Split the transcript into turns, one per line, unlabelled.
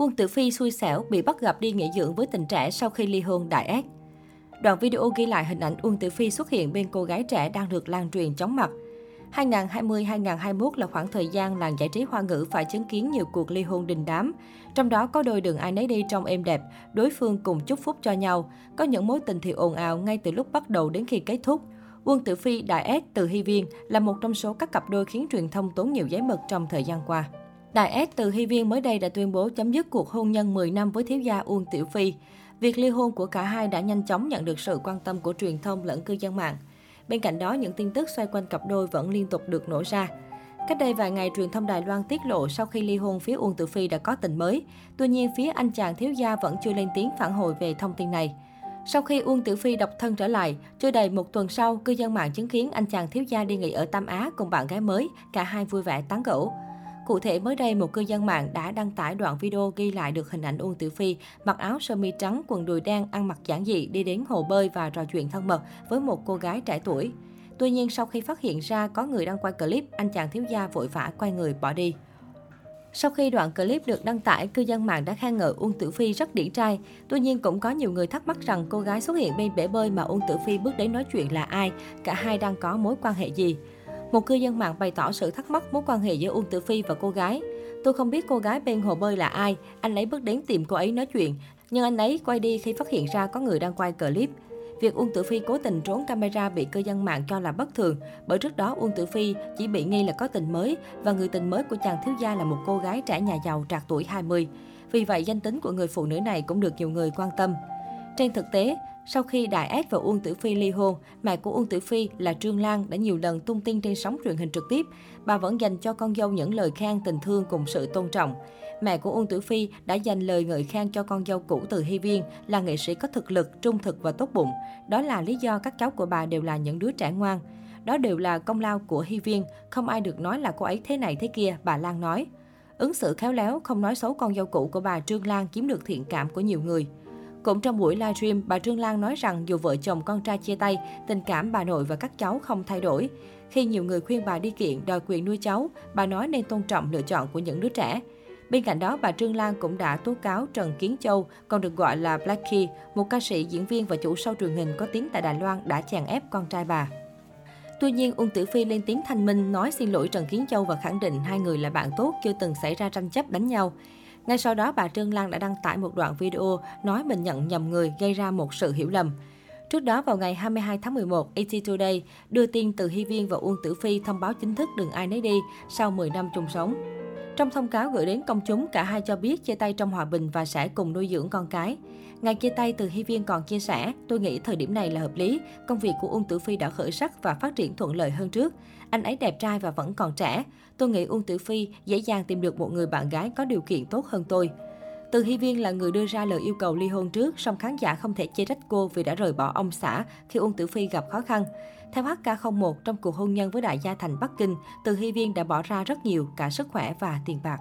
Quân Tử Phi xui xẻo bị bắt gặp đi nghỉ dưỡng với tình trẻ sau khi ly hôn đại ác. Đoạn video ghi lại hình ảnh Uông Tử Phi xuất hiện bên cô gái trẻ đang được lan truyền chóng mặt. 2020-2021 là khoảng thời gian làng giải trí hoa ngữ phải chứng kiến nhiều cuộc ly hôn đình đám. Trong đó có đôi đường ai nấy đi trong êm đẹp, đối phương cùng chúc phúc cho nhau. Có những mối tình thì ồn ào ngay từ lúc bắt đầu đến khi kết thúc. Quân Tử Phi, Đại S từ Hy Viên là một trong số các cặp đôi khiến truyền thông tốn nhiều giấy mực trong thời gian qua. Đại S từ Hy Viên mới đây đã tuyên bố chấm dứt cuộc hôn nhân 10 năm với thiếu gia Uông Tiểu Phi. Việc ly hôn của cả hai đã nhanh chóng nhận được sự quan tâm của truyền thông lẫn cư dân mạng. Bên cạnh đó, những tin tức xoay quanh cặp đôi vẫn liên tục được nổ ra. Cách đây vài ngày, truyền thông Đài Loan tiết lộ sau khi ly hôn, phía Uông Tử Phi đã có tình mới. Tuy nhiên, phía anh chàng thiếu gia vẫn chưa lên tiếng phản hồi về thông tin này. Sau khi Uông Tử Phi độc thân trở lại, chưa đầy một tuần sau, cư dân mạng chứng kiến anh chàng thiếu gia đi nghỉ ở Tam Á cùng bạn gái mới, cả hai vui vẻ tán gẫu. Cụ thể, mới đây một cư dân mạng đã đăng tải đoạn video ghi lại được hình ảnh Uông Tử Phi mặc áo sơ mi trắng, quần đùi đen, ăn mặc giản dị đi đến hồ bơi và trò chuyện thân mật với một cô gái trẻ tuổi. Tuy nhiên, sau khi phát hiện ra có người đang quay clip, anh chàng thiếu gia vội vã quay người bỏ đi. Sau khi đoạn clip được đăng tải, cư dân mạng đã khen ngợi Uông Tử Phi rất điển trai. Tuy nhiên cũng có nhiều người thắc mắc rằng cô gái xuất hiện bên bể bơi mà Uông Tử Phi bước đến nói chuyện là ai, cả hai đang có mối quan hệ gì. Một cư dân mạng bày tỏ sự thắc mắc mối quan hệ giữa Uông Tử Phi và cô gái. Tôi không biết cô gái bên hồ bơi là ai, anh ấy bước đến tìm cô ấy nói chuyện, nhưng anh ấy quay đi khi phát hiện ra có người đang quay clip. Việc Uông Tử Phi cố tình trốn camera bị cư dân mạng cho là bất thường, bởi trước đó Uông Tử Phi chỉ bị nghi là có tình mới và người tình mới của chàng thiếu gia là một cô gái trẻ nhà giàu trạc tuổi 20. Vì vậy, danh tính của người phụ nữ này cũng được nhiều người quan tâm. Trên thực tế, sau khi Đại ác và Uông Tử Phi ly hôn, mẹ của Uông Tử Phi là Trương Lan đã nhiều lần tung tin trên sóng truyền hình trực tiếp. Bà vẫn dành cho con dâu những lời khen tình thương cùng sự tôn trọng. Mẹ của Uông Tử Phi đã dành lời ngợi khen cho con dâu cũ từ Hy Viên là nghệ sĩ có thực lực, trung thực và tốt bụng. Đó là lý do các cháu của bà đều là những đứa trẻ ngoan. Đó đều là công lao của Hy Viên, không ai được nói là cô ấy thế này thế kia, bà Lan nói. Ứng xử khéo léo, không nói xấu con dâu cũ của bà Trương Lan chiếm được thiện cảm của nhiều người. Cũng trong buổi livestream, bà Trương Lan nói rằng dù vợ chồng con trai chia tay, tình cảm bà nội và các cháu không thay đổi. Khi nhiều người khuyên bà đi kiện đòi quyền nuôi cháu, bà nói nên tôn trọng lựa chọn của những đứa trẻ. Bên cạnh đó, bà Trương Lan cũng đã tố cáo Trần Kiến Châu, còn được gọi là Blackie, một ca sĩ, diễn viên và chủ show truyền hình có tiếng tại Đài Loan đã chèn ép con trai bà. Tuy nhiên, Uông Tử Phi lên tiếng thanh minh nói xin lỗi Trần Kiến Châu và khẳng định hai người là bạn tốt, chưa từng xảy ra tranh chấp đánh nhau. Ngay sau đó, bà Trương Lan đã đăng tải một đoạn video nói mình nhận nhầm người gây ra một sự hiểu lầm. Trước đó, vào ngày 22 tháng 11, AT Today đưa tin từ Hy Viên và Uông Tử Phi thông báo chính thức đừng ai nấy đi sau 10 năm chung sống. Trong thông cáo gửi đến công chúng, cả hai cho biết chia tay trong hòa bình và sẽ cùng nuôi dưỡng con cái. Ngày chia tay từ Hy Viên còn chia sẻ, tôi nghĩ thời điểm này là hợp lý, công việc của Uông Tử Phi đã khởi sắc và phát triển thuận lợi hơn trước. Anh ấy đẹp trai và vẫn còn trẻ. Tôi nghĩ Uông Tử Phi dễ dàng tìm được một người bạn gái có điều kiện tốt hơn tôi. Từ Hy Viên là người đưa ra lời yêu cầu ly hôn trước, song khán giả không thể chê trách cô vì đã rời bỏ ông xã khi Uông Tử Phi gặp khó khăn. Theo HK01, trong cuộc hôn nhân với đại gia thành Bắc Kinh, Từ Hy Viên đã bỏ ra rất nhiều, cả sức khỏe và tiền bạc.